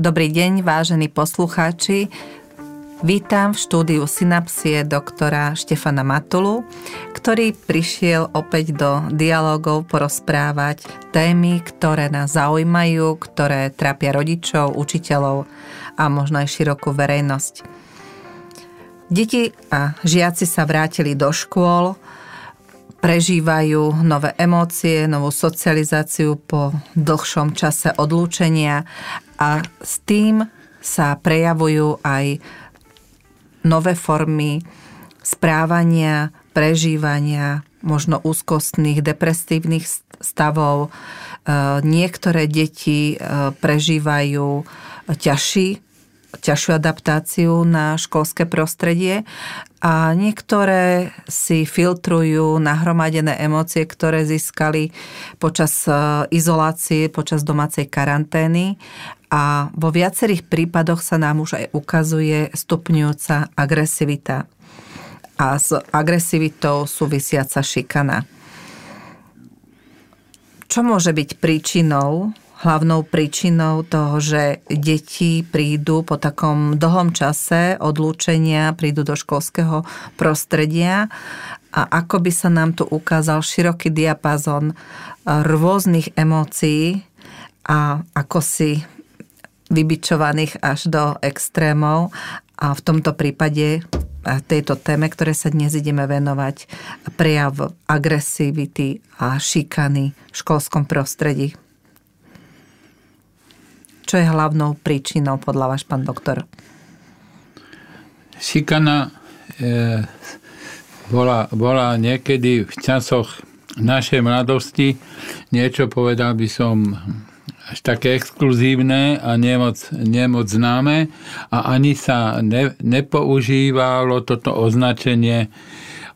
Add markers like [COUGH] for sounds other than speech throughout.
Dobrý deň, vážení poslucháči. Vítam v štúdiu Synapsie doktora Štefana Matulu, ktorý prišiel opäť do dialogov porozprávať témy, ktoré nás zaujímajú, ktoré trápia rodičov, učiteľov a možno aj širokú verejnosť. Deti a žiaci sa vrátili do škôl, prežívajú nové emócie, novú socializáciu po dlhšom čase odlúčenia a s tým sa prejavujú aj nové formy správania, prežívania, možno úzkostných, depresívnych stavov. E, niektoré deti e, prežívajú ťažší, ťažšiu adaptáciu na školské prostredie a niektoré si filtrujú nahromadené emócie, ktoré získali počas e, izolácie, počas domácej karantény. A vo viacerých prípadoch sa nám už aj ukazuje stupňujúca agresivita. A s agresivitou súvisiaca šikana. Čo môže byť príčinou hlavnou príčinou toho, že deti prídu po takom dlhom čase odlúčenia, prídu do školského prostredia a ako by sa nám tu ukázal široký diapazon rôznych emócií a ako si vybičovaných až do extrémov a v tomto prípade tejto téme, ktoré sa dnes ideme venovať, prejav agresivity a šikany v školskom prostredí. Čo je hlavnou príčinou podľa vás, pán doktor? Šikana e, bola, bola niekedy v časoch našej mladosti niečo, povedal by som, až také exkluzívne a nemoc, nemoc známe a ani sa ne, nepoužívalo toto označenie,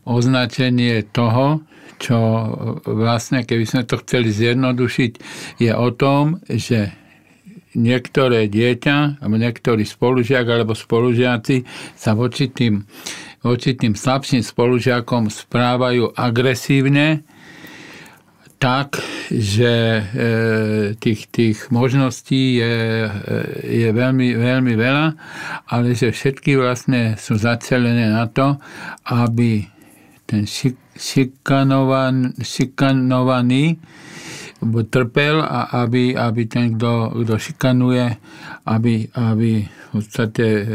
označenie toho, čo vlastne, keby sme to chceli zjednodušiť, je o tom, že niektoré dieťa, alebo niektorý spolužiak alebo spolužiaci sa voči tým, voči tým slabším spolužiakom správajú agresívne, tak, že e, tých, tých možností je, e, je veľmi, veľmi veľa, ale že všetky vlastne sú zacelené na to, aby ten šik, šikanovan, šikanovaný trpel a aby, aby ten, kto, kto šikanuje, aby, aby v podstate e,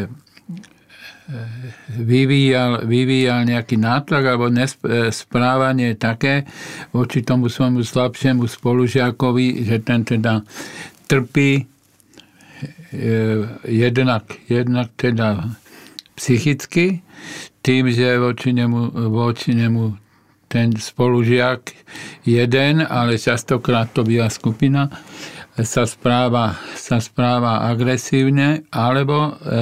vyvíjal, vyvíjal nejaký nátlak alebo e, správanie také voči tomu svojmu slabšiemu spolužiakovi, že ten teda trpí jednak, jednak teda psychicky, tým, že voči nemu, voči nemu ten spolužiak jeden, ale častokrát to býva skupina, sa správa, sa správa agresívne, alebo e,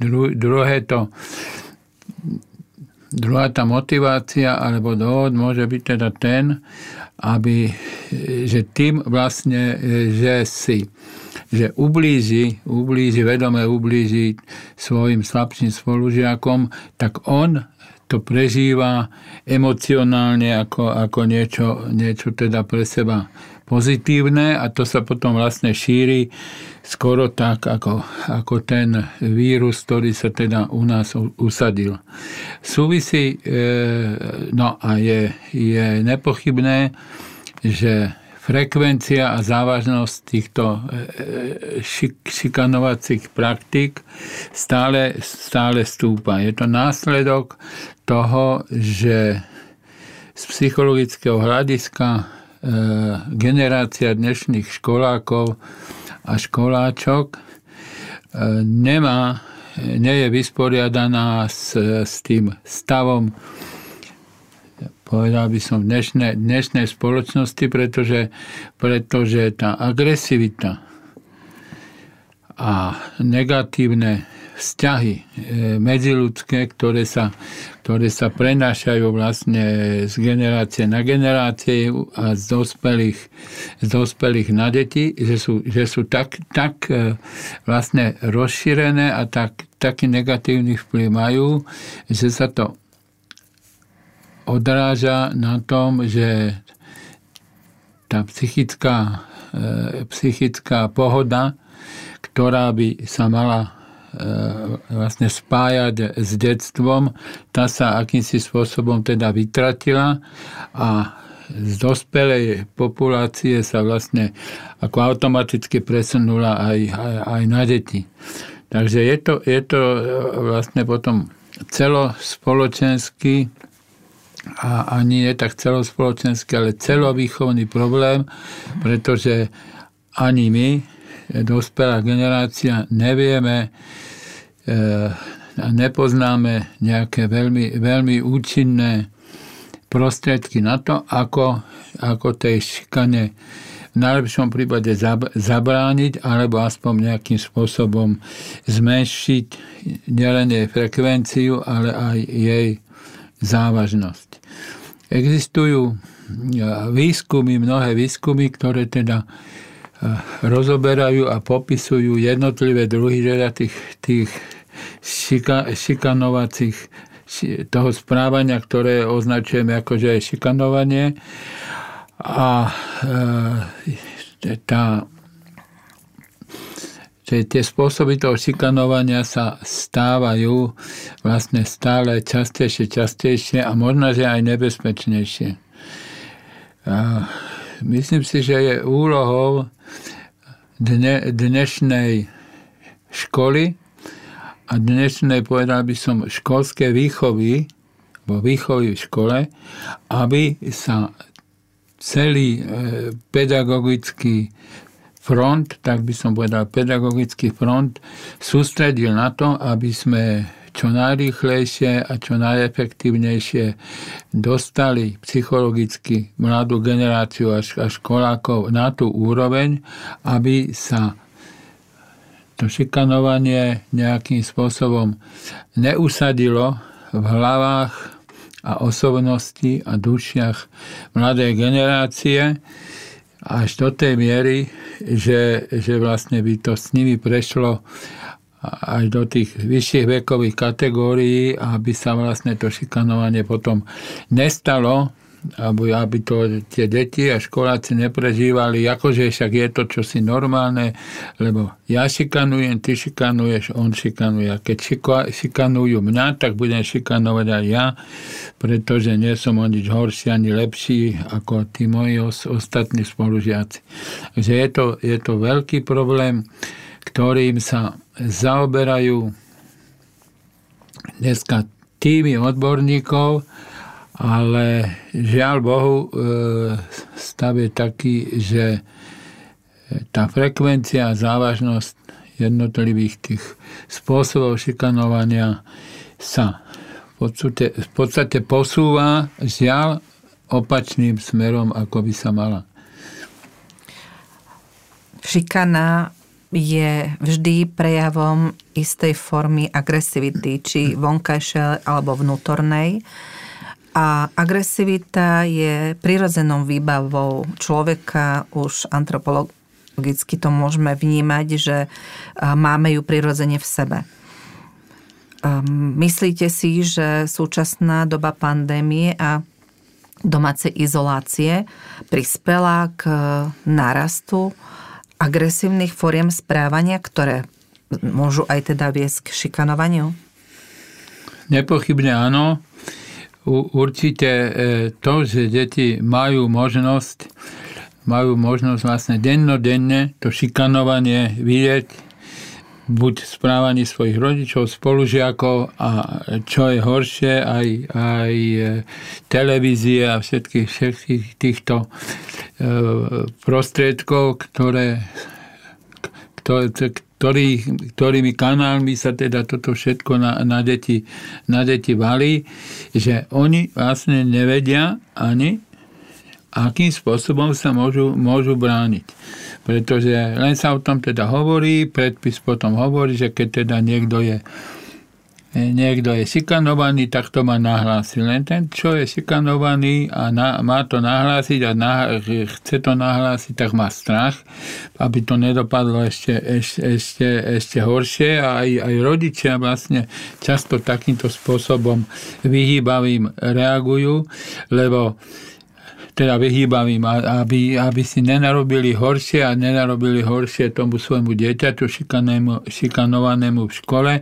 dru, druhé to druhá tá motivácia alebo dôvod môže byť teda ten, aby, že tým vlastne, že si že ublíži, ublíži, vedome ublíži svojim slabším spolužiakom, tak on to prežíva emocionálne ako, ako niečo, niečo teda pre seba pozitívne a to sa potom vlastne šíri skoro tak, ako, ako ten vírus, ktorý sa teda u nás usadil. Súvisí, e, no a je, je nepochybné, že frekvencia a závažnosť týchto e, šik, šikanovacích praktík stále, stále stúpa. Je to následok toho, že z psychologického hľadiska e, generácia dnešných školákov a školáčok e, nemá, nie je vysporiadaná s, s tým stavom povedal by som, dnešnej, dnešnej spoločnosti, pretože, pretože tá agresivita a negatívne vzťahy e, medziludské, ktoré sa, ktoré sa prenášajú vlastne z generácie na generácie a z dospelých, z dospelých na deti, že sú, že sú tak, tak e, vlastne rozšírené a tak, taký negatívny vplyv majú, že sa to odráža na tom, že tá psychická, e, psychická pohoda, ktorá by sa mala vlastne spájať s detstvom, tá sa akýmsi spôsobom teda vytratila a z dospelej populácie sa vlastne ako automaticky presunula aj, aj, aj na deti. Takže je to, je to e, vlastne potom celospoločenský a ani nie tak celospoločenský, ale celovýchovný problém, pretože ani my, dospelá generácia, nevieme e, a nepoznáme nejaké veľmi, veľmi účinné prostriedky na to, ako, ako tej šikane v najlepšom prípade zabrániť alebo aspoň nejakým spôsobom zmenšiť nielen jej frekvenciu, ale aj jej závažnosť. Existujú e, výskumy, mnohé výskumy, ktoré teda e, rozoberajú a popisujú jednotlivé druhy teda tých, tých šika, šikanovacích toho správania, ktoré označujeme ako, že je šikanovanie. A e, tá, že tie spôsoby toho šikanovania sa stávajú vlastne stále častejšie, častejšie a možno, že aj nebezpečnejšie. A myslím si, že je úlohou dne, dnešnej školy, a dnešnej, povedal by som, školské výchovy, vo výchovy v škole, aby sa celý e, pedagogický front, tak by som povedal pedagogický front, sústredil na to, aby sme čo najrýchlejšie a čo najefektívnejšie dostali psychologicky mladú generáciu a školákov na tú úroveň, aby sa to šikanovanie nejakým spôsobom neusadilo v hlavách a osobnosti a dušiach mladej generácie až do tej miery, že, že vlastne by to s nimi prešlo až do tých vyšších vekových kategórií, aby sa vlastne to šikanovanie potom nestalo aby, aby to tie deti a školáci neprežívali, akože však je to čosi normálne, lebo ja šikanujem, ty šikanuješ, on šikanuje. A keď šikanujú mňa, tak budem šikanovať aj ja, pretože nie som o nič horší ani lepší ako tí moji ostatní spolužiaci. Takže je to, je to veľký problém, ktorým sa zaoberajú dneska tými odborníkov, ale žiaľ Bohu, e, stav je taký, že tá frekvencia a závažnosť jednotlivých tých spôsobov šikanovania sa v podstate, v podstate posúva žiaľ opačným smerom, ako by sa mala. Šikana je vždy prejavom istej formy agresivity, či vonkajšej alebo vnútornej. A agresivita je prirodzenou výbavou človeka, už antropologicky to môžeme vnímať, že máme ju prirodzene v sebe. Myslíte si, že súčasná doba pandémie a domácej izolácie prispela k nárastu agresívnych fóriem správania, ktoré môžu aj teda viesť k šikanovaniu? Nepochybne áno určite e, to, že deti majú možnosť, majú možnosť vlastne dennodenne to šikanovanie vidieť, buď správaní svojich rodičov, spolužiakov a čo je horšie, aj, aj e, televízie a všetkých, všetkých týchto e, prostriedkov, ktoré, ktoré, ktorý, ktorými kanálmi sa teda toto všetko na, na, deti, na deti valí, že oni vlastne nevedia ani, akým spôsobom sa môžu, môžu brániť. Pretože len sa o tom teda hovorí, predpis potom hovorí, že keď teda niekto je niekto je šikanovaný, tak to má nahlásiť. Len ten, čo je šikanovaný a na, má to nahlásiť a na, chce to nahlásiť, tak má strach, aby to nedopadlo ešte, ešte, ešte, ešte horšie a aj, aj rodičia vlastne často takýmto spôsobom vyhýbavým reagujú, lebo teda vyhýbavým, aby, aby si nenarobili horšie a nenarobili horšie tomu svojmu dieťaťu šikanovanému v škole,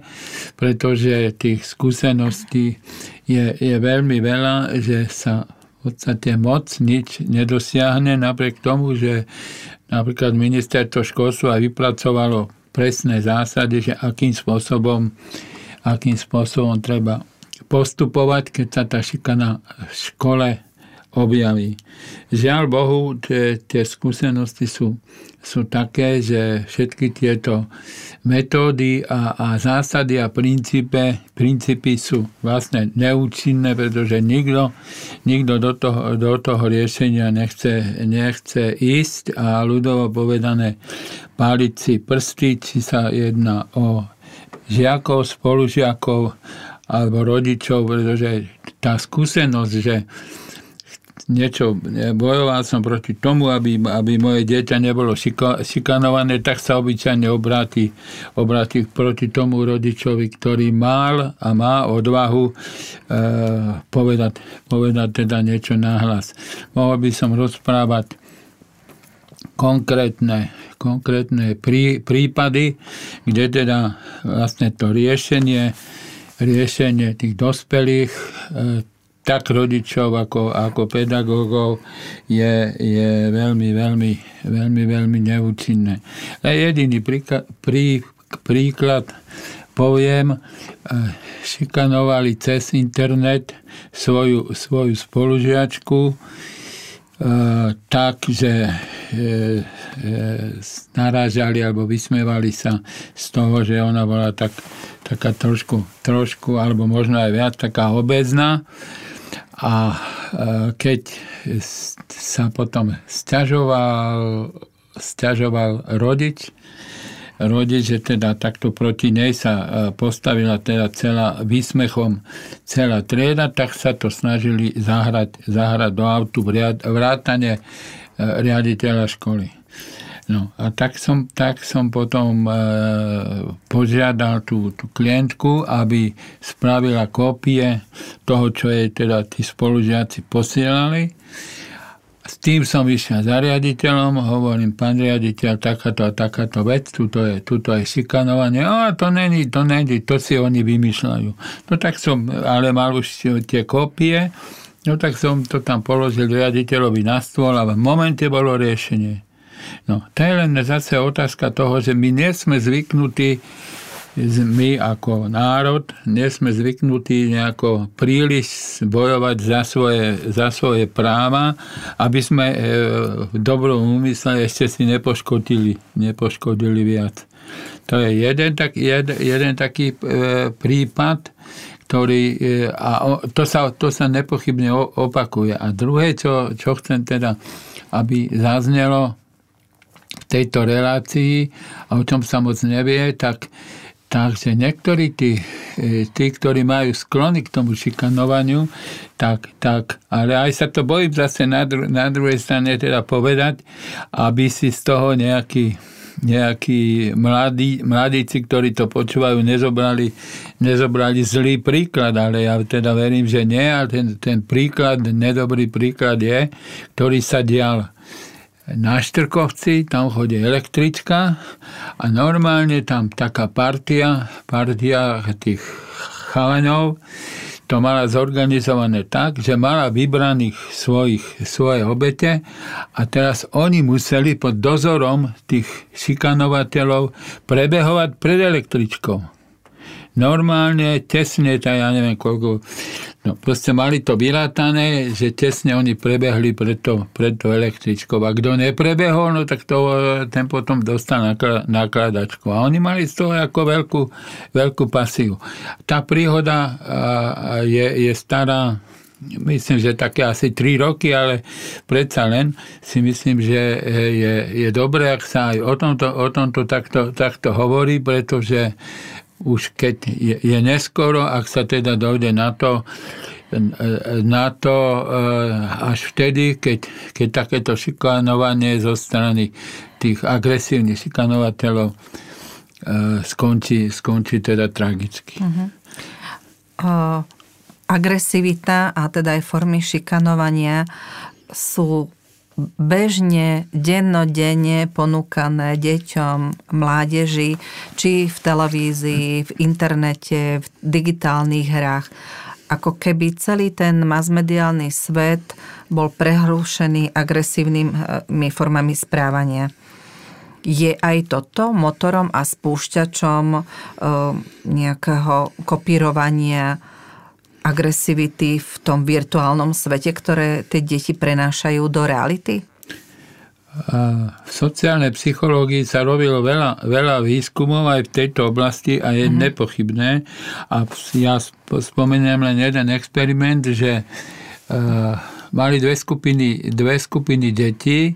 pretože tých skúseností je, je veľmi veľa, že sa v podstate moc nič nedosiahne, napriek tomu, že napríklad ministerstvo školstva vypracovalo presné zásady, že akým spôsobom, akým spôsobom treba postupovať, keď sa tá šikana v škole objaví. Žiaľ Bohu, tie, tie skúsenosti sú, sú také, že všetky tieto metódy a, a zásady a princípe, princípy sú vlastne neúčinné, pretože nikto, nikto do, toho, do toho riešenia nechce, nechce ísť a ľudovo povedané páliť si prsty, či sa jedná o žiakov, spolužiakov alebo rodičov, pretože tá skúsenosť, že niečo, bojoval som proti tomu, aby, aby moje dieťa nebolo šikanované, tak sa obyčajne obráti, obráti proti tomu rodičovi, ktorý mal a má odvahu e, povedať, povedať teda niečo nahlas. Mohol by som rozprávať konkrétne, konkrétne prí, prípady, kde teda vlastne to riešenie riešenie tých dospelých, e, tak rodičov ako, ako pedagógov je, je veľmi, veľmi, veľmi, veľmi neúčinné. Jediný príklad, prí, príklad poviem, e, šikanovali cez internet svoju, svoju spolužiačku e, tak, že narážali alebo vysmievali sa z toho, že ona bola tak taká trošku, trošku, alebo možno aj viac, taká obezná. A e, keď sa potom stiažoval, stiažoval rodič, rodič, že teda takto proti nej sa e, postavila teda celá výsmechom celá trieda, tak sa to snažili zahrať, zahrať do autu vrátane e, riaditeľa školy. No a tak som, tak som potom e, požiadal tú, tú klientku, aby spravila kópie toho, čo jej teda tí spolužiaci posielali. S tým som išiel za riaditeľom, hovorím, pán riaditeľ, takáto a takáto vec, tuto je, tuto je šikanovanie. A to není, to není, to si oni vymýšľajú. No tak som, ale mal už tie kópie, no tak som to tam položil riaditeľovi na stôl a v momente bolo riešenie. No, to je len zase otázka toho, že my nie zvyknutí my ako národ nie zvyknutí nejako príliš bojovať za svoje, za svoje práva, aby sme e, v dobrom úmysle ešte si nepoškodili, nepoškodili viac. To je jeden, tak, jed, jeden taký e, prípad, ktorý, e, a to sa, to sa nepochybne opakuje. A druhé, čo, čo chcem teda, aby zaznelo, tejto relácii a o čom sa moc nevie, tak Takže niektorí tí, e, tí, ktorí majú sklony k tomu šikanovaniu, tak, tak, ale aj sa to bojím zase na, dru, na druhej strane teda povedať, aby si z toho nejaký, nejakí mladí, mladíci, ktorí to počúvajú, nezobrali, nezobrali zlý príklad, ale ja teda verím, že nie, ale ten, ten príklad, nedobrý príklad je, ktorý sa dial na Štrkovci, tam chodí električka a normálne tam taká partia, partia tých chalanov to mala zorganizované tak, že mala vybraných svojich, svoje obete a teraz oni museli pod dozorom tých šikanovateľov prebehovať pred električkou normálne, tesne, tak ja neviem koľko, no proste mali to vyrátané, že tesne oni prebehli pred to, pred to električkou. A kto neprebehol, no tak to, ten potom dostal nakladačku. A oni mali z toho ako veľkú, veľkú pasiu. Tá príhoda je, je stará myslím, že také asi 3 roky, ale predsa len si myslím, že je, je dobré, ak sa aj o tomto, o tomto takto, takto hovorí, pretože už keď je, je neskoro, ak sa teda dojde na to, na to eh, až vtedy, keď, keď takéto šikanovanie zo strany tých agresívnych šikanovateľov eh, skončí, skončí teda tragicky. Uh-huh. Uh, agresivita a teda aj formy šikanovania sú bežne, dennodenne ponúkané deťom, mládeži, či v televízii, v internete, v digitálnych hrách. Ako keby celý ten masmediálny svet bol prehrúšený agresívnymi formami správania. Je aj toto motorom a spúšťačom e, nejakého kopírovania agresivity v tom virtuálnom svete, ktoré tie deti prenášajú do reality? v sociálnej psychológii sa robilo veľa, veľa výskumov aj v tejto oblasti a je mm-hmm. nepochybné. A ja spomeniem len jeden experiment, že uh, mali dve skupiny, dve skupiny detí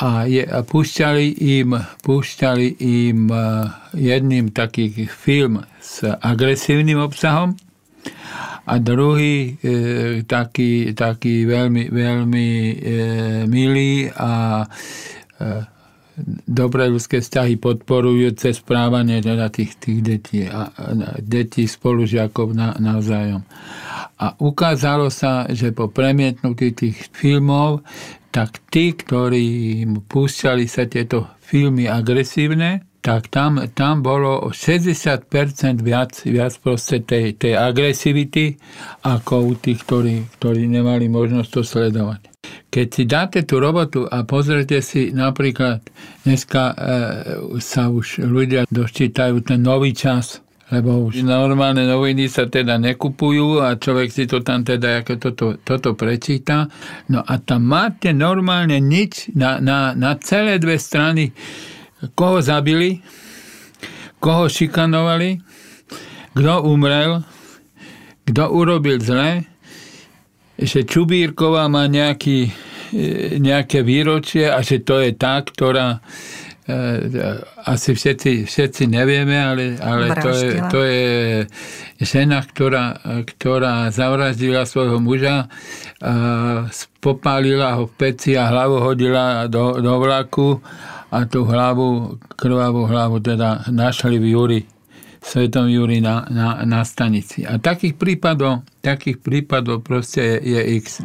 a, je, a púšťali im, púšťali im uh, jedným taký film s agresívnym obsahom a druhý e, taký, taký veľmi, veľmi e, milý a e, dobré ľudské vzťahy podporujúce správanie teda tých, tých detí a, a detí spolužiakov na, navzájom. A ukázalo sa, že po premietnutí tých filmov, tak tí, ktorí púšťali sa tieto filmy agresívne, tak tam, tam bolo 60% viac, viac proste tej, tej agresivity ako u tých, ktorí, ktorí nemali možnosť to sledovať. Keď si dáte tú robotu a pozrite si napríklad, dneska e, sa už ľudia dočítajú ten nový čas, lebo už normálne noviny sa teda nekupujú a človek si to tam teda ako toto, toto prečíta. No a tam máte normálne nič na, na, na celé dve strany koho zabili, koho šikanovali, kto umrel, kto urobil zle, že Čubírková má nejaký, e, nejaké výročie a že to je tá, ktorá e, asi všetci, všetci nevieme, ale, ale to, je, to je žena, ktorá, ktorá zavraždila svojho muža, popálila ho v peci a hlavu hodila do, do vlaku a tú hlavu, krvavú hlavu teda našli v Júri, Svetom Júri na, na, na stanici. A takých prípadov, takých prípadov proste je, je x.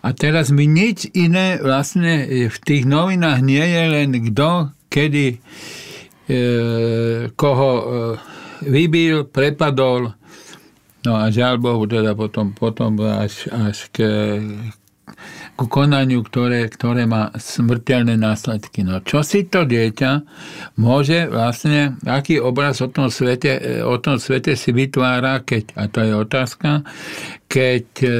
A teraz mi nič iné vlastne v tých novinách nie je len kto, kedy, e, koho e, vybil, prepadol, No a žiaľ Bohu, teda potom, potom až, až k, ku konaniu, ktoré, ktoré má smrteľné následky. No čo si to dieťa môže vlastne, aký obraz o tom svete, o tom svete si vytvára, keď, a to je otázka, keď e,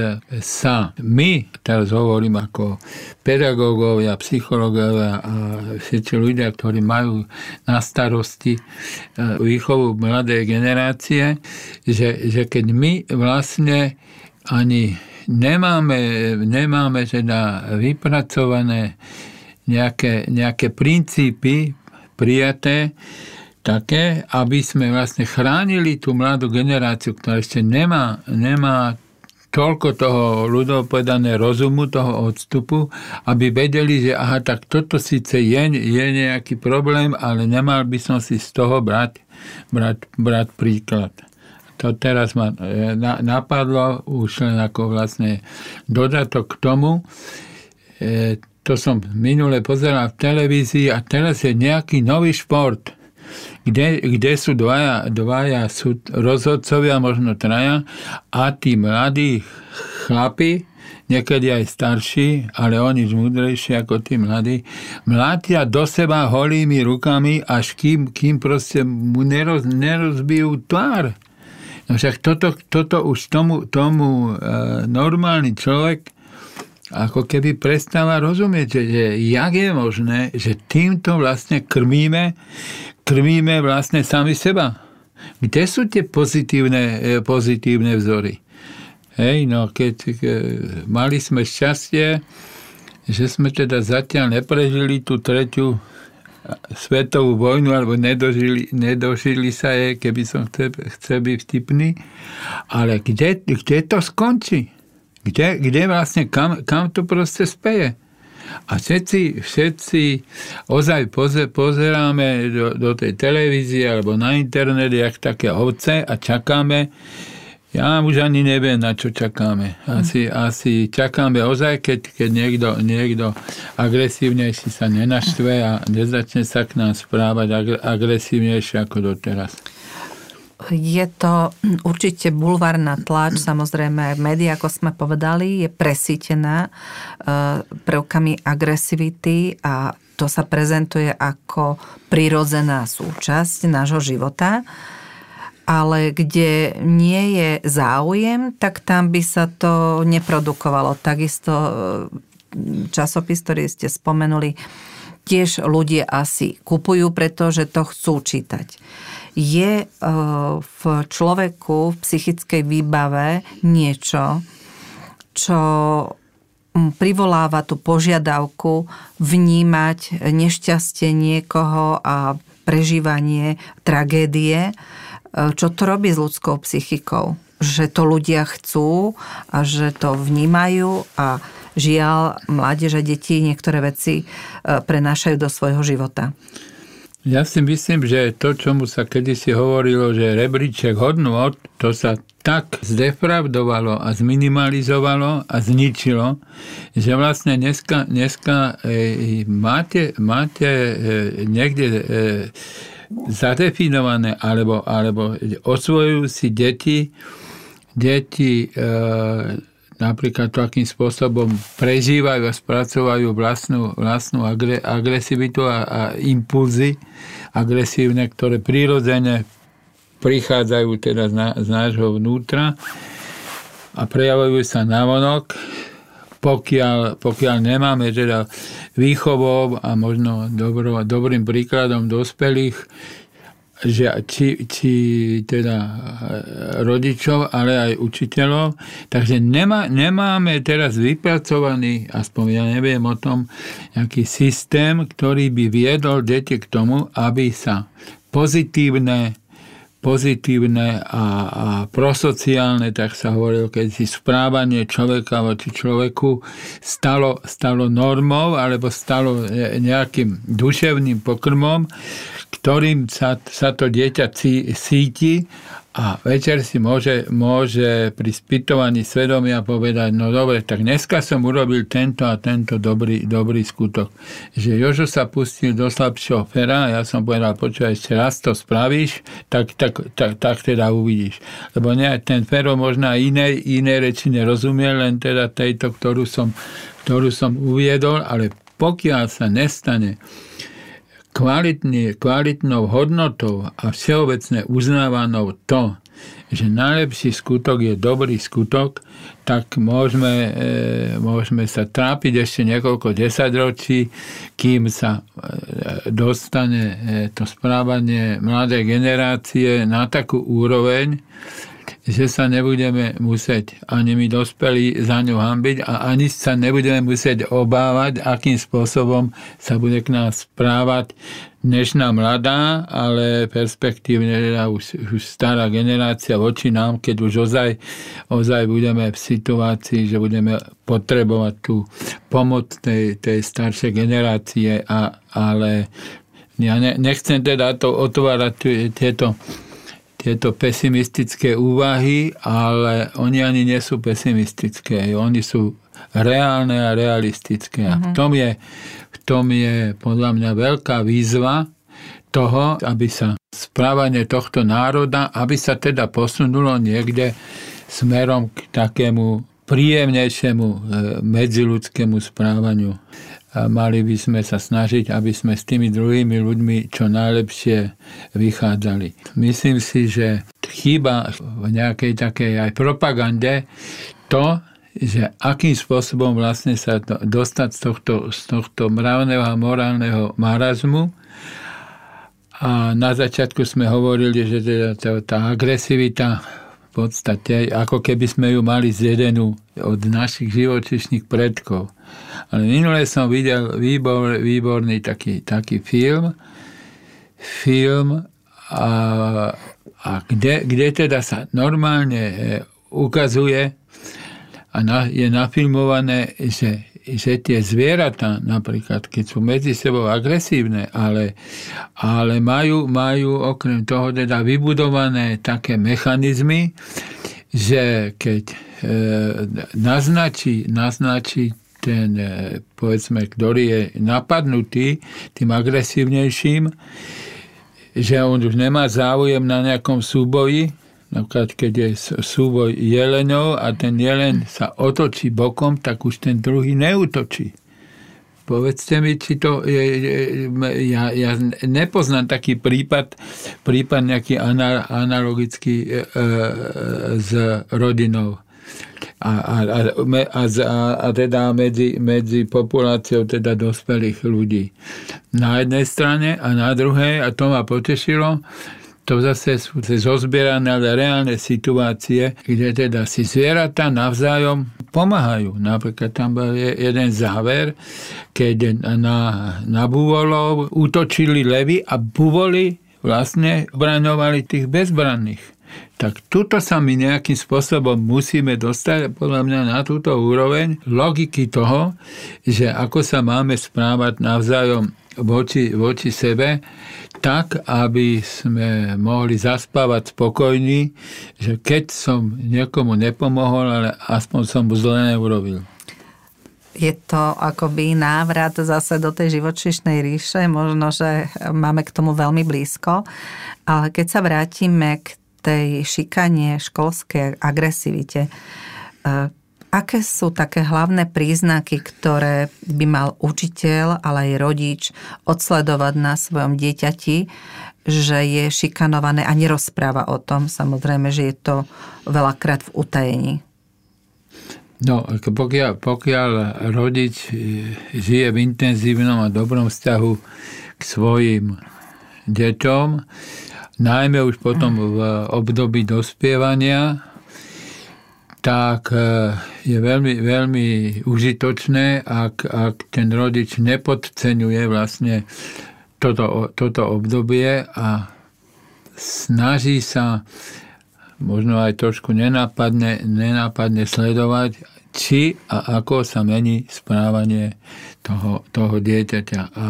sa my, teraz hovorím ako pedagógovia, psychológovia a všetci ľudia, ktorí majú na starosti e, výchovu mladej generácie, že, že keď my vlastne ani nemáme, nemáme teda vypracované nejaké, nejaké princípy prijaté, také, aby sme vlastne chránili tú mladú generáciu, ktorá ešte nemá, nemá toľko toho ľudov povedané rozumu, toho odstupu, aby vedeli, že aha, tak toto síce je, je nejaký problém, ale nemal by som si z toho brať, brať, brať príklad to teraz ma e, napadlo už len ako vlastne dodatok k tomu. E, to som minule pozeral v televízii a teraz je nejaký nový šport, kde, kde sú dvaja, dvaja sú rozhodcovia, možno traja, a tí mladí chlapi, niekedy aj starší, ale oni múdrejší ako tí mladí, mlátia do seba holými rukami, až kým, kým proste mu neroz, nerozbijú tvár. No však toto, toto už tomu, tomu e, normálny človek ako keby prestáva rozumieť, že, že jak je možné, že týmto vlastne krmíme, krmíme vlastne sami seba. Kde sú tie pozitívne, e, pozitívne vzory? Hej, no keď e, mali sme šťastie, že sme teda zatiaľ neprežili tú tretiu svetovú vojnu, alebo nedožili, nedožili sa jej, keby som chcel, chcel byť vtipný. Ale kde, kde to skončí? Kde, kde vlastne, kam, kam to proste speje? A všetci, všetci ozaj poze, pozeráme do, do tej televízie alebo na internet, jak také ovce a čakáme, Ja už ani neviem, na čo čakáme. Asi, mm. asi čakáme ozaj, keď, keď niekto, niekto agresívnejší sa nenaštve a nezačne sa k nám správať agresívnejšie ako doteraz. Je to určite bulvárna tlač, samozrejme média, ako sme povedali, je presítená e, prvkami agresivity a to sa prezentuje ako prirodzená súčasť nášho života ale kde nie je záujem, tak tam by sa to neprodukovalo. Takisto e, časopis, ktorý ste spomenuli, tiež ľudia asi kupujú, pretože to chcú čítať. Je e, v človeku, v psychickej výbave niečo, čo privoláva tú požiadavku vnímať nešťastie niekoho a prežívanie tragédie, čo to robí s ľudskou psychikou. Že to ľudia chcú a že to vnímajú a žiaľ, mládež a deti niektoré veci e, prenášajú do svojho života. Ja si myslím, že to, čomu sa kedysi hovorilo, že rebríček hodnot, to sa tak zdefravdovalo a zminimalizovalo a zničilo, že vlastne dneska, dneska e, máte, máte e, niekde e, zadefinované alebo, alebo osvojujú si deti, deti e, napríklad to, akým spôsobom prežívajú a spracovajú vlastnú, vlastnú agre, agresivitu a, a impulzy agresívne, ktoré prirodzene prichádzajú teda z, na, z nášho vnútra a prejavujú sa navonok pokiaľ, pokiaľ nemáme teda výchovou a možno dobro, dobrým príkladom dospelých, že či, či teda rodičov, ale aj učiteľov. Takže nemá, nemáme teraz vypracovaný, aspoň ja neviem o tom, nejaký systém, ktorý by viedol deti k tomu, aby sa pozitívne pozitívne a, a prosociálne, tak sa hovorilo, keď si správanie človeka voči človeku stalo, stalo normou alebo stalo nejakým duševným pokrmom, ktorým sa, sa to dieťa cíti a večer si môže, môže pri spytovaní svedomia povedať, no dobre, tak dneska som urobil tento a tento dobrý, dobrý skutok. Že Jožo sa pustil do slabšieho fera a ja som povedal, počúvaj, ešte raz to spravíš, tak, tak, tak, tak teda uvidíš. Lebo ne, ten Fero možno iné, iné reči nerozumie, len teda tejto, ktorú som, ktorú som uviedol, ale pokiaľ sa nestane kvalitný, kvalitnou hodnotou a všeobecne uznávanou to, že najlepší skutok je dobrý skutok, tak môžeme, e, môžeme sa trápiť ešte niekoľko desaťročí, kým sa e, dostane e, to správanie mladej generácie na takú úroveň, že sa nebudeme musieť ani my dospelí za ňu hambiť a ani sa nebudeme musieť obávať, akým spôsobom sa bude k nás správať dnešná mladá, ale perspektívne teda už, už stará generácia voči nám, keď už ozaj, ozaj budeme v situácii, že budeme potrebovať tú pomoc tej, tej staršej generácie, a, ale ja ne, nechcem teda to otvárať tieto tieto pesimistické úvahy, ale oni ani nie sú pesimistické. Oni sú reálne a realistické. A v mhm. tom je, v tom je podľa mňa veľká výzva toho, aby sa správanie tohto národa, aby sa teda posunulo niekde smerom k takému príjemnejšiemu e, medziludskému správaniu mali by sme sa snažiť, aby sme s tými druhými ľuďmi čo najlepšie vychádzali. Myslím si, že chýba v nejakej takej aj propagande to, že akým spôsobom vlastne sa to, dostať z tohto, z tohto mravného a morálneho marazmu. A na začiatku sme hovorili, že teda tá, tá agresivita v podstate, ako keby sme ju mali zjedenú od našich živočišných predkov. Ale minule som videl výbor, výborný taký, taký film, film a, a kde, kde teda sa normálne e, ukazuje a na, je nafilmované, že, že tie zvieratá napríklad, keď sú medzi sebou agresívne, ale, ale majú, majú okrem toho teda vybudované také mechanizmy, že keď e, naznačí, naznačí ten, e, povedzme, ktorý je napadnutý tým agresívnejším, že on už nemá záujem na nejakom súboji, napríklad keď je súboj jelenov a ten jelen sa otočí bokom, tak už ten druhý neutočí. Povedzte mi, či to je, ja, ja nepoznám taký prípad, prípad nejaký analogický e, e, s rodinou. A, a, a, a, a teda medzi, medzi populáciou teda dospelých ľudí. Na jednej strane a na druhej, a to ma potešilo, to zase sú zozbierané ale reálne situácie, kde teda si zvieratá navzájom pomáhajú. Napríklad tam bol jeden záver, keď na, na buvolov útočili levy a buvoli vlastne obraňovali tých bezbranných. Tak tuto sa my nejakým spôsobom musíme dostať podľa mňa na túto úroveň logiky toho, že ako sa máme správať navzájom voči, voči sebe, tak, aby sme mohli zaspávať spokojní, že keď som niekomu nepomohol, ale aspoň som mu zle neurobil. Je to akoby návrat zase do tej živočišnej ríše, možno, že máme k tomu veľmi blízko, ale keď sa vrátime k tej šikanie školskej agresivite, Aké sú také hlavné príznaky, ktoré by mal učiteľ, ale aj rodič odsledovať na svojom dieťati, že je šikanované a nerozpráva o tom? Samozrejme, že je to veľakrát v utajení. No, pokiaľ, pokiaľ rodič žije v intenzívnom a dobrom vzťahu k svojim deťom, najmä už potom v období dospievania, tak e, je veľmi, veľmi užitočné, ak, ak ten rodič nepodceňuje vlastne toto, toto obdobie a snaží sa možno aj trošku nenápadne, nenápadne sledovať, či a ako sa mení správanie toho, toho dieťaťa. A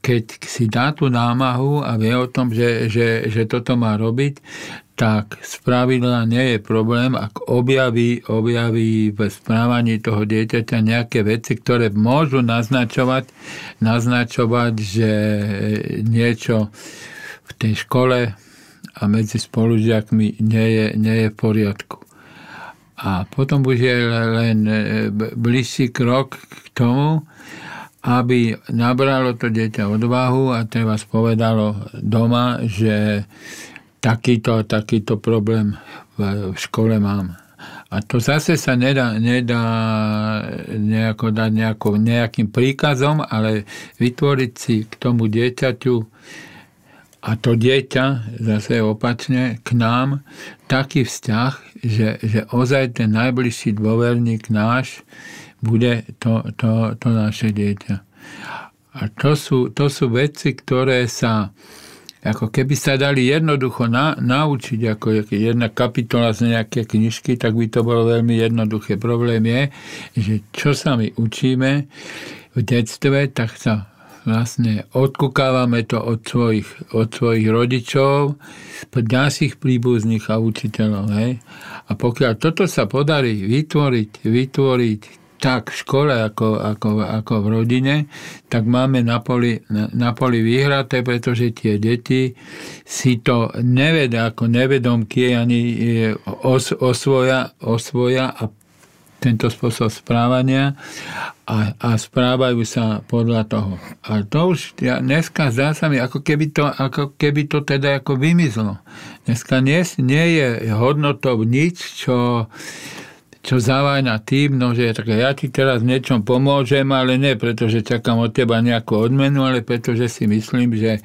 keď si dá tú námahu a vie o tom, že, že, že toto má robiť, tak spravidla nie je problém, ak objaví, objaví v správaní toho dieťaťa nejaké veci, ktoré môžu naznačovať, naznačovať, že niečo v tej škole a medzi spolužiakmi nie je, nie je v poriadku. A potom je len e, bližší krok k tomu, aby nabralo to dieťa odvahu a treba spovedalo doma, že takýto takýto problém v škole mám. A to zase sa nedá, nedá nejako dať nejakým príkazom, ale vytvoriť si k tomu dieťaťu a to dieťa zase opačne k nám taký vzťah, že, že ozaj ten najbližší dôverník náš bude to, to, to naše dieťa. A to sú, to sú veci, ktoré sa ako keby sa dali jednoducho na, naučiť, ako jedna kapitola z nejaké knižky, tak by to bolo veľmi jednoduché. Problém je, že čo sa my učíme v detstve, tak sa vlastne odkúkávame to od svojich, od svojich rodičov, ďalších príbuzných a učiteľov. Hej? A pokiaľ toto sa podarí vytvoriť, vytvoriť tak v škole ako, ako, ako v rodine, tak máme na poli, na, na poli vyhraté, pretože tie deti si to nevedia ako nevedomky ani e, os, osvoja, osvoja a tento spôsob správania a, a správajú sa podľa toho. A to už ja, dneska zdá sa mi, ako keby to, ako keby to teda ako vymizlo. Dneska nie, nie je hodnotou nič, čo čo zavájna tým, no, že tak ja ti teraz niečom pomôžem, ale nie pretože čakám od teba nejakú odmenu, ale pretože si myslím, že,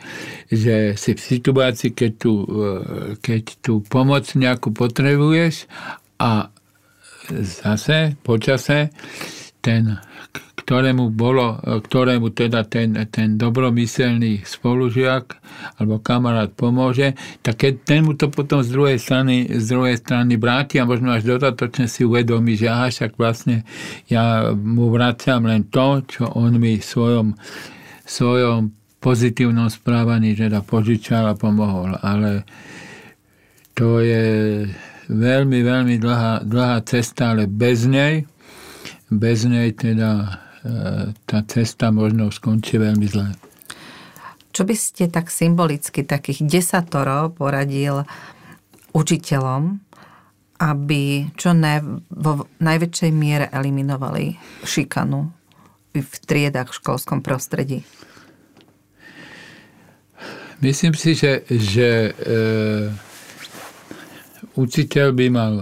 že si v situácii, keď tu, e, keď tu pomoc nejakú potrebuješ a zase počase ten ktorému, bolo, ktorému teda ten, ten dobromyselný spolužiak alebo kamarát pomôže, tak keď ten mu to potom z druhej strany, z druhej strany vráti a možno až dodatočne si uvedomí, že aha, však vlastne ja mu vraciam len to, čo on mi v svojom, svojom pozitívnom správaní teda požičal a pomohol. Ale to je veľmi, veľmi dlhá, dlhá cesta, ale bez nej, bez nej teda e, tá cesta možno skončí veľmi zle. Čo by ste tak symbolicky, takých desatoro poradil učiteľom, aby čo ne, vo najväčšej miere eliminovali šikanu v triedách v školskom prostredí? Myslím si, že, že e, učiteľ by mal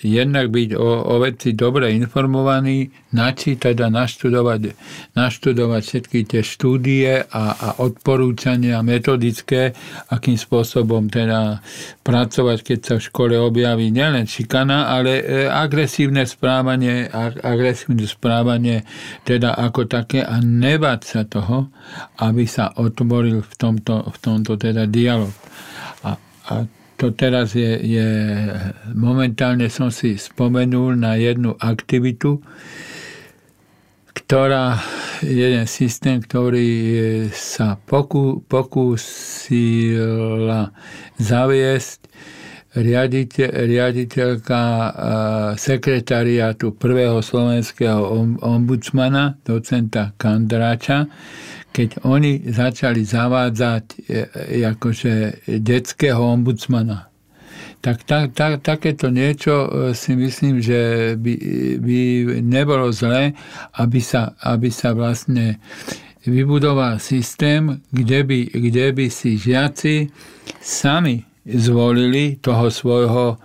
jednak byť o, o veci dobre informovaný, načítať a naštudovať, naštudovať všetky tie štúdie a, a odporúčania metodické, akým spôsobom teda pracovať, keď sa v škole objaví nielen šikana, ale e, agresívne správanie, agresívne správanie teda ako také a nebať sa toho, aby sa otvoril v tomto, v tomto teda dialog. A, a to teraz je, je, momentálne som si spomenul na jednu aktivitu, ktorá, jeden systém, ktorý sa poku, pokúsila zaviesť. Riaditeľ, riaditeľka sekretariátu prvého slovenského ombudsmana, docenta Kandráča, keď oni začali zavádzať akože detského ombudsmana. Tak, tak, tak takéto niečo e, si myslím, že by, by nebolo zlé, aby sa, aby sa vlastne vybudoval systém, kde by, kde by si žiaci sami zvolili toho svojho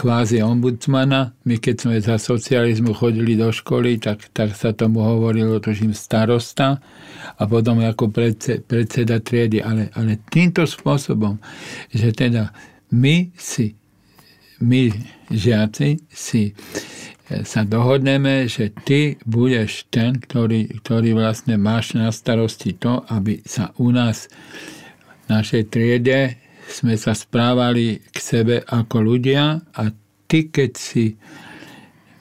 kvázi ombudsmana. My keď sme za socializmu chodili do školy, tak, tak sa tomu hovorilo, tužím, starosta a potom ako predseda triedy. Ale, ale týmto spôsobom, že teda my si, my žiaci si e, sa dohodneme, že ty budeš ten, ktorý, ktorý vlastne máš na starosti to, aby sa u nás v našej triede sme sa správali k sebe ako ľudia a ty, keď si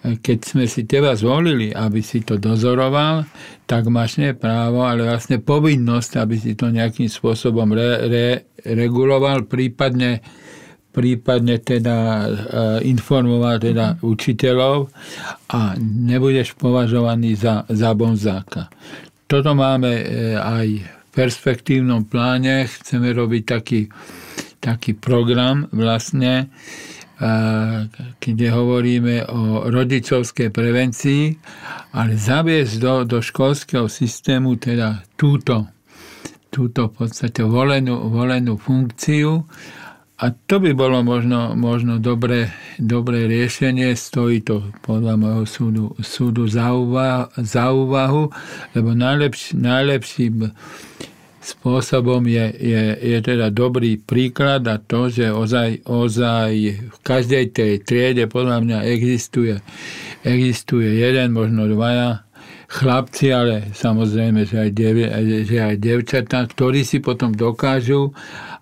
keď sme si teba zvolili, aby si to dozoroval, tak máš nie právo, ale vlastne povinnosť, aby si to nejakým spôsobom re, re, reguloval, prípadne, prípadne teda e, informoval teda učiteľov a nebudeš považovaný za, za bonzáka. Toto máme e, aj v perspektívnom pláne, chceme robiť taký taký program vlastne, kde hovoríme o rodičovskej prevencii, ale zaviesť do, do školského systému teda túto, túto v podstate volenú, volenú funkciu. A to by bolo možno, možno dobré, dobré riešenie, stojí to podľa môjho súdu, súdu za, úvahu, za úvahu, lebo najlepší, najlepší spôsobom je, je, je teda dobrý príklad a to, že ozaj, ozaj v každej tej triede podľa mňa existuje, existuje jeden, možno dvaja chlapci, ale samozrejme, že aj, dev, že aj devčatá, ktorí si potom dokážu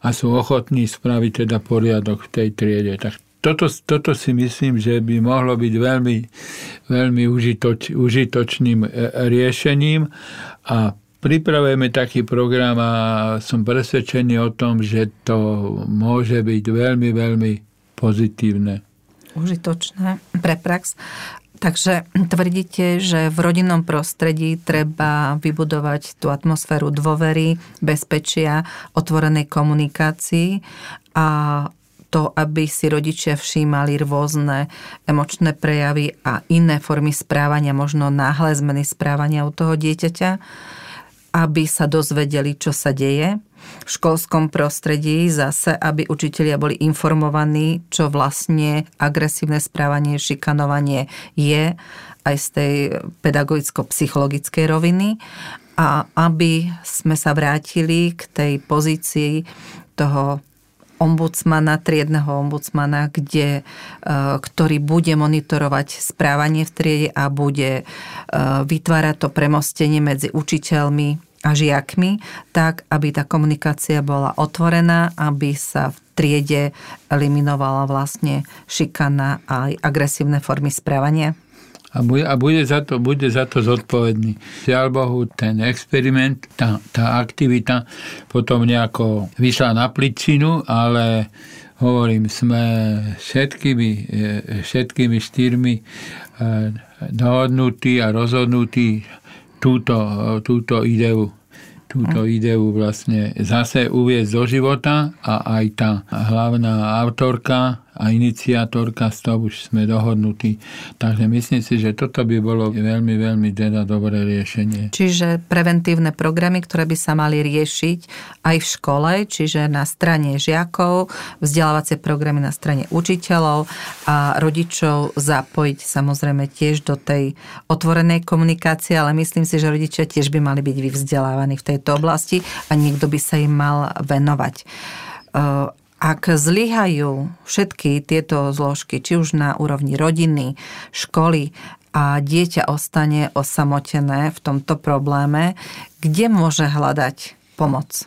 a sú ochotní spraviť teda poriadok v tej triede. Tak toto, toto si myslím, že by mohlo byť veľmi, veľmi užitoč, užitočným e, riešením a pripravujeme taký program a som presvedčený o tom, že to môže byť veľmi, veľmi pozitívne. Užitočné pre prax. Takže tvrdíte, že v rodinnom prostredí treba vybudovať tú atmosféru dôvery, bezpečia, otvorenej komunikácii a to, aby si rodičia všímali rôzne emočné prejavy a iné formy správania, možno náhle zmeny správania u toho dieťaťa aby sa dozvedeli, čo sa deje. V školskom prostredí zase, aby učitelia boli informovaní, čo vlastne agresívne správanie, šikanovanie je aj z tej pedagogicko-psychologickej roviny a aby sme sa vrátili k tej pozícii toho ombudsmana, triedného ombudsmana, kde, e, ktorý bude monitorovať správanie v triede a bude e, vytvárať to premostenie medzi učiteľmi a žiakmi, tak aby tá komunikácia bola otvorená, aby sa v triede eliminovala vlastne šikana a aj agresívne formy správania? A bude, a bude, za to, bude za to zodpovedný. Žiaľ Bohu, ten experiment, tá, tá aktivita potom nejako vyšla na pličinu, ale hovorím, sme všetkými, všetkými štyrmi dohodnutí a rozhodnutí túto, túto ideu túto ideu vlastne zase uviezť do života a aj tá hlavná autorka a iniciátorka, z toho už sme dohodnutí. Takže myslím si, že toto by bolo veľmi, veľmi teda dobré riešenie. Čiže preventívne programy, ktoré by sa mali riešiť aj v škole, čiže na strane žiakov, vzdelávacie programy na strane učiteľov a rodičov zapojiť samozrejme tiež do tej otvorenej komunikácie, ale myslím si, že rodičia tiež by mali byť vyvzdelávaní v tejto oblasti a niekto by sa im mal venovať ak zlyhajú všetky tieto zložky, či už na úrovni rodiny, školy a dieťa ostane osamotené v tomto probléme, kde môže hľadať pomoc?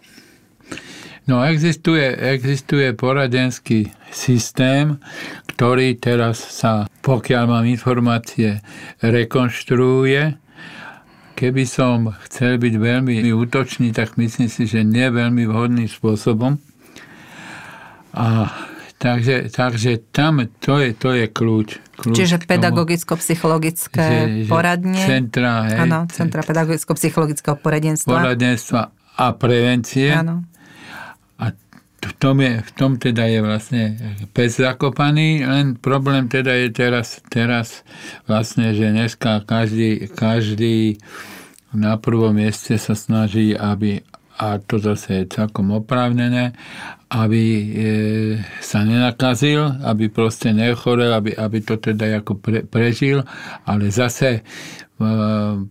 No existuje, existuje poradenský systém, ktorý teraz sa, pokiaľ mám informácie, rekonštruuje. Keby som chcel byť veľmi útočný, tak myslím si, že nie veľmi vhodným spôsobom. A takže, takže tam to je, to je kľúč. kľúč Čiže pedagogicko-psychologické poradne. Centra, hej, áno, centra pedagogicko-psychologického poradenstva. Poradenstva a prevencie. Áno. A v tom, je, v tom teda je vlastne pes zakopaný, len problém teda je teraz, teraz vlastne, že dneska každý, každý na prvom mieste sa snaží, aby, a to zase je celkom oprávnené, aby e, sa nenakazil, aby proste nechorel, aby, aby to teda ako pre, prežil, ale zase e,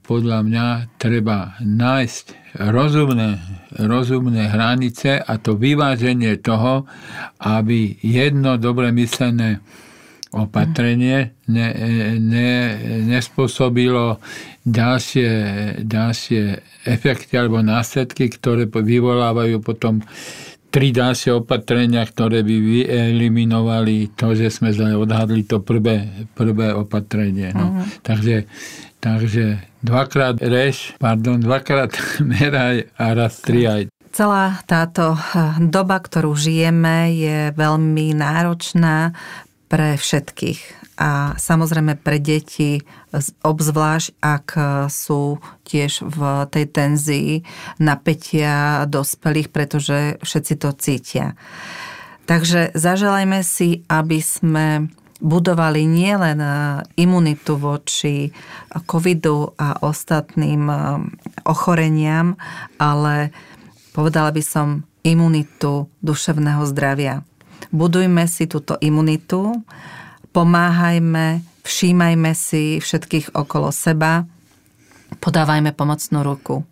podľa mňa treba nájsť rozumné, rozumné hranice a to vyváženie toho, aby jedno dobre myslené opatrenie ne, ne, nespôsobilo ďalšie, ďalšie efekty alebo následky, ktoré vyvolávajú potom tri ďalšie opatrenia, ktoré by vyeliminovali to, že sme zle odhadli to prvé, prvé opatrenie. No. Uh-huh. Takže, takže dvakrát reš, pardon, dvakrát [LAUGHS] meraj a raz triaj. Celá táto eh, doba, ktorú žijeme, je veľmi náročná pre všetkých a samozrejme pre deti, obzvlášť ak sú tiež v tej tenzii napätia dospelých, pretože všetci to cítia. Takže zaželajme si, aby sme budovali nielen imunitu voči covidu a ostatným ochoreniam, ale povedala by som imunitu duševného zdravia budujme si túto imunitu, pomáhajme, všímajme si všetkých okolo seba, podávajme pomocnú ruku,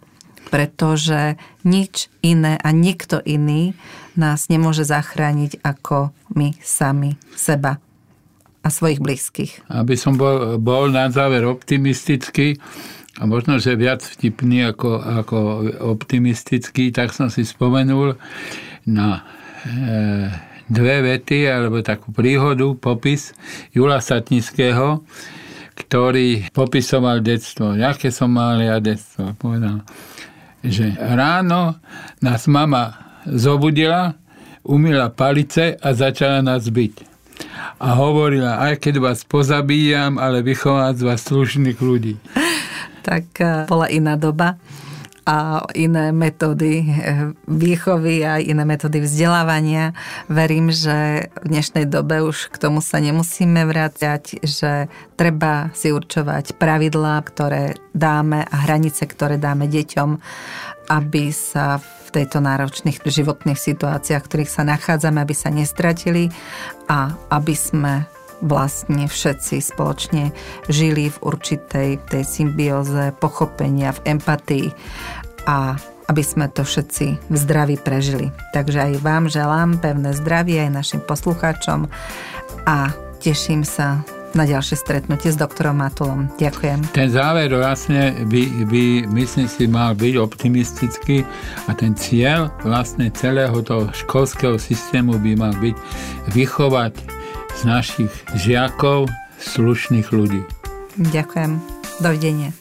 pretože nič iné a nikto iný nás nemôže zachrániť ako my sami seba a svojich blízkych. Aby som bol, bol na záver optimistický, a možno, že viac vtipný ako, ako optimistický, tak som si spomenul na e, dve vety alebo takú príhodu, popis Jula Satnického, ktorý popisoval detstvo. Jaké som mal ja detstvo? Povedal, že ráno nás mama zobudila, umila palice a začala nás byť. A hovorila, aj keď vás pozabíjam, ale vychovať z vás slušných ľudí. Tak eh, bola iná doba a iné metódy eh, výchovy a iné metódy vzdelávania. Verím, že v dnešnej dobe už k tomu sa nemusíme vrácať, že treba si určovať pravidlá, ktoré dáme a hranice, ktoré dáme deťom, aby sa v tejto náročných životných situáciách, v ktorých sa nachádzame, aby sa nestratili a aby sme vlastne všetci spoločne žili v určitej tej symbióze pochopenia, v empatii a aby sme to všetci v zdraví prežili. Takže aj vám želám pevné zdravie, aj našim poslucháčom a teším sa na ďalšie stretnutie s doktorom Matulom. Ďakujem. Ten záver vlastne by, by myslím si, mal byť optimistický a ten cieľ vlastne celého toho školského systému by mal byť vychovať z našich žiakov slušných ľudí. Ďakujem. Dovidenia.